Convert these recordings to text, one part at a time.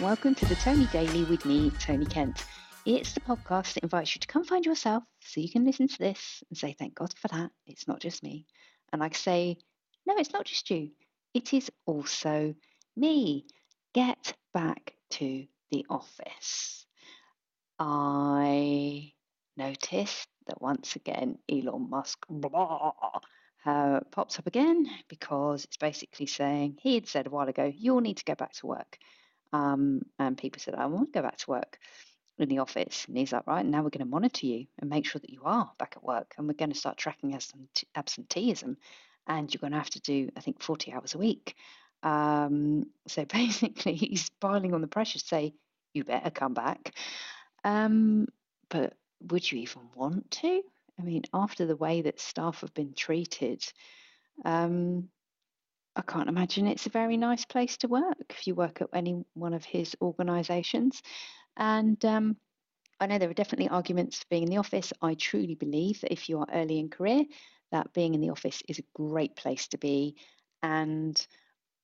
and welcome to the Tony Daily with me, Tony Kent. It's the podcast that invites you to come find yourself so you can listen to this and say, Thank God for that. It's not just me. And I say, No, it's not just you. It is also me. Get back to the office. I noticed that once again, Elon Musk blah, uh, pops up again because it's basically saying he had said a while ago, you'll need to go back to work. Um, and people said, I want to go back to work in the office. And he's like, right, now we're going to monitor you and make sure that you are back at work. And we're going to start tracking absenteeism. And you're going to have to do, I think, 40 hours a week. Um, so basically, he's piling on the pressure to say, you better come back. Um, but would you even want to? I mean, after the way that staff have been treated, um, I can't imagine it's a very nice place to work if you work at any one of his organisations. And um, I know there are definitely arguments for being in the office. I truly believe that if you are early in career, that being in the office is a great place to be. And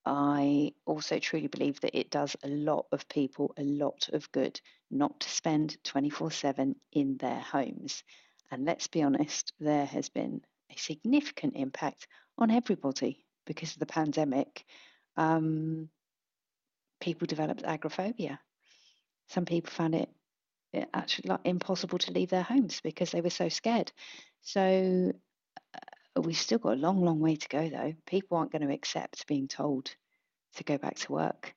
I also truly believe that it does a lot of people a lot of good not to spend 24 7 in their homes. And let's be honest, there has been a significant impact on everybody because of the pandemic. Um, people developed agoraphobia. Some people found it actually like impossible to leave their homes because they were so scared. So uh, we've still got a long, long way to go, though. People aren't going to accept being told to go back to work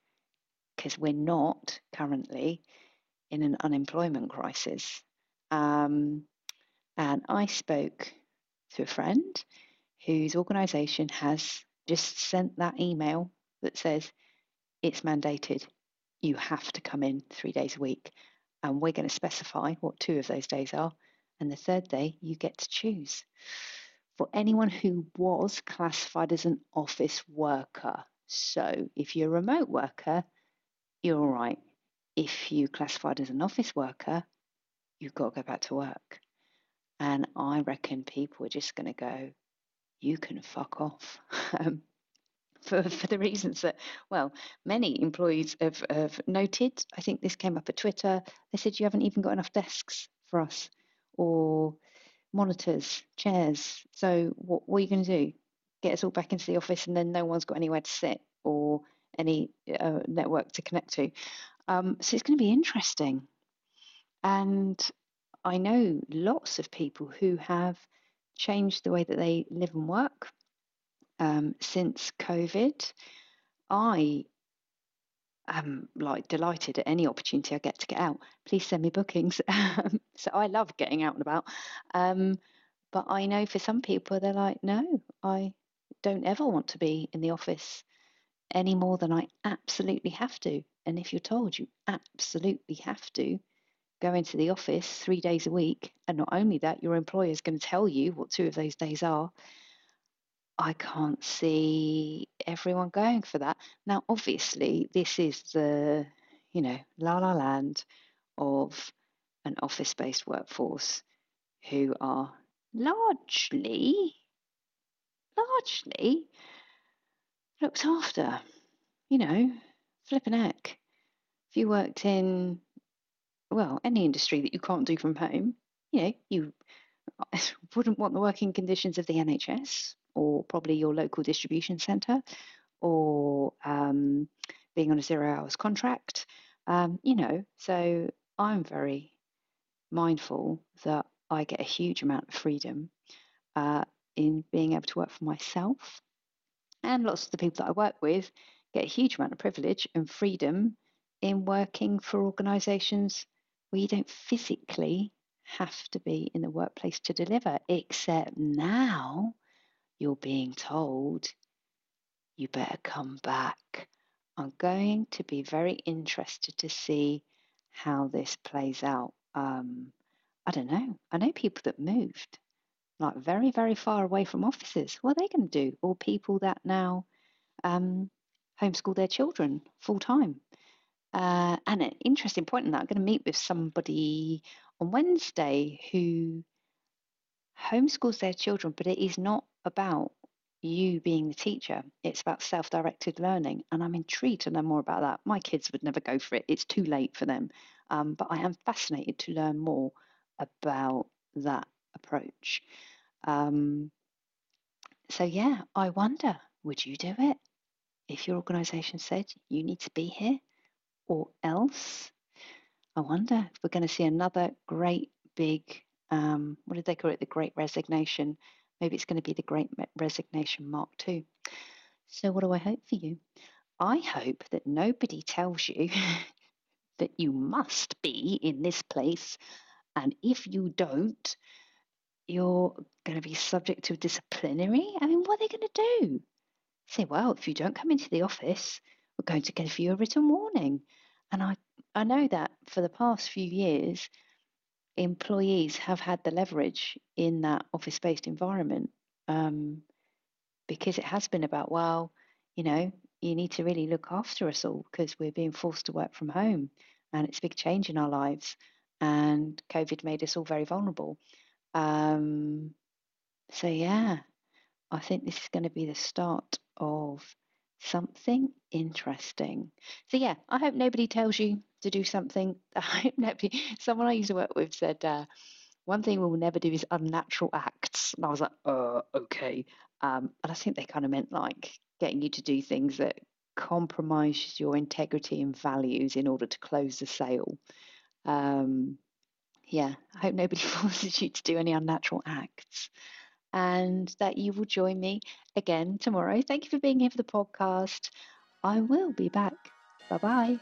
because we're not currently in an unemployment crisis. Um, and I spoke to a friend whose organisation has just sent that email that says it's mandated. You have to come in three days a week. And we're going to specify what two of those days are. And the third day, you get to choose. For anyone who was classified as an office worker. So if you're a remote worker, you're all right. If you classified as an office worker, you've got to go back to work. And I reckon people are just going to go, you can fuck off. Um, for, for the reasons that, well, many employees have, have noted. I think this came up at Twitter. They said, you haven't even got enough desks for us or monitors, chairs. So what, what are you going to do? Get us all back into the office and then no one's got anywhere to sit or any uh, network to connect to. Um, so it's going to be interesting. And I know lots of people who have changed the way that they live and work um, since COVID. I am like delighted at any opportunity I get to get out. Please send me bookings. so I love getting out and about. Um, but I know for some people, they're like, no, I don't ever want to be in the office any more than I absolutely have to. And if you're told you absolutely have to, go into the office three days a week, and not only that, your employer is going to tell you what two of those days are. I can't see everyone going for that. Now, obviously, this is the, you know, la la land of an office based workforce who are largely, largely looked after. You know, flipping heck. If you worked in well, any industry that you can't do from home, you know, you wouldn't want the working conditions of the NHS or probably your local distribution centre or um, being on a zero hours contract. Um, you know, so I'm very mindful that I get a huge amount of freedom uh, in being able to work for myself. And lots of the people that I work with get a huge amount of privilege and freedom in working for organisations where you don't physically have to be in the workplace to deliver, except now you're being told you better come back. I'm going to be very interested to see how this plays out. Um, I don't know. I know people that moved like very, very far away from offices. What are they going to do? Or people that now um, homeschool their children full time. Uh, and an interesting point in that, I'm going to meet with somebody on Wednesday who homeschools their children, but it is not about you being the teacher. It's about self directed learning. And I'm intrigued to know more about that. My kids would never go for it, it's too late for them. Um, but I am fascinated to learn more about that approach. Um, so, yeah, I wonder would you do it if your organisation said you need to be here or else? I wonder if we're going to see another great big, um, what did they call it? The Great Resignation. Maybe it's going to be the Great Resignation Mark II. So, what do I hope for you? I hope that nobody tells you that you must be in this place. And if you don't, you're going to be subject to disciplinary. I mean, what are they going to do? Say, well, if you don't come into the office, we're going to give you a written warning. And I, I know that for the past few years, employees have had the leverage in that office based environment um, because it has been about, well, you know, you need to really look after us all because we're being forced to work from home and it's a big change in our lives. And COVID made us all very vulnerable. Um, so, yeah, I think this is going to be the start of something interesting. So, yeah, I hope nobody tells you to do something. I hope nobody, someone I used to work with said, uh, one thing we'll never do is unnatural acts. And I was like, uh, okay. Um, and I think they kind of meant like getting you to do things that compromise your integrity and values in order to close the sale. Um, yeah, I hope nobody forces you to do any unnatural acts. And that you will join me again tomorrow. Thank you for being here for the podcast. I will be back. Bye bye.